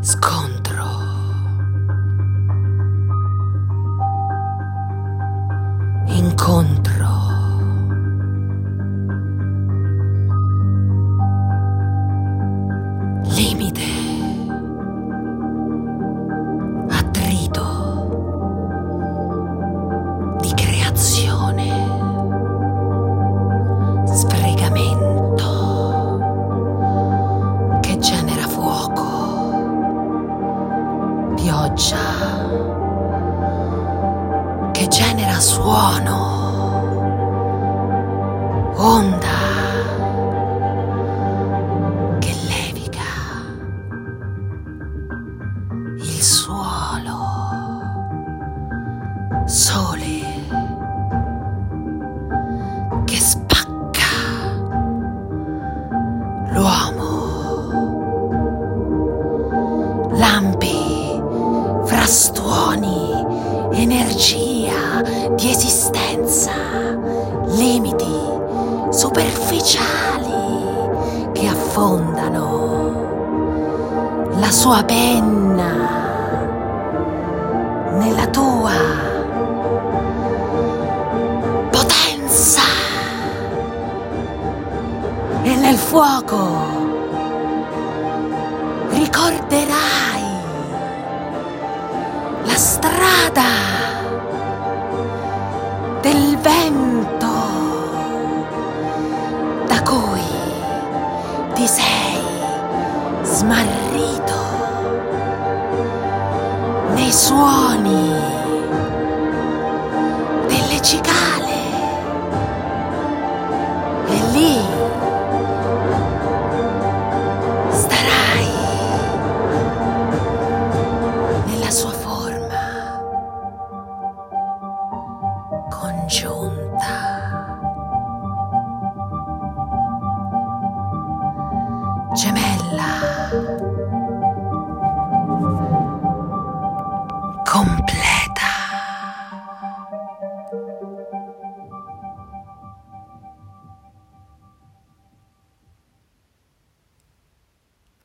Scontro. Incontro. Pioggia. Che genera suono. Onda. Che leviga. Il suolo. Sole. Che spacca. L'uomo. Lampi, frastuoni, energia di esistenza, limiti superficiali che affondano la sua penna nella tua e nel fuoco ricorderai smarrito nei suoni delle cicale. E lì starai nella sua forma congiunta.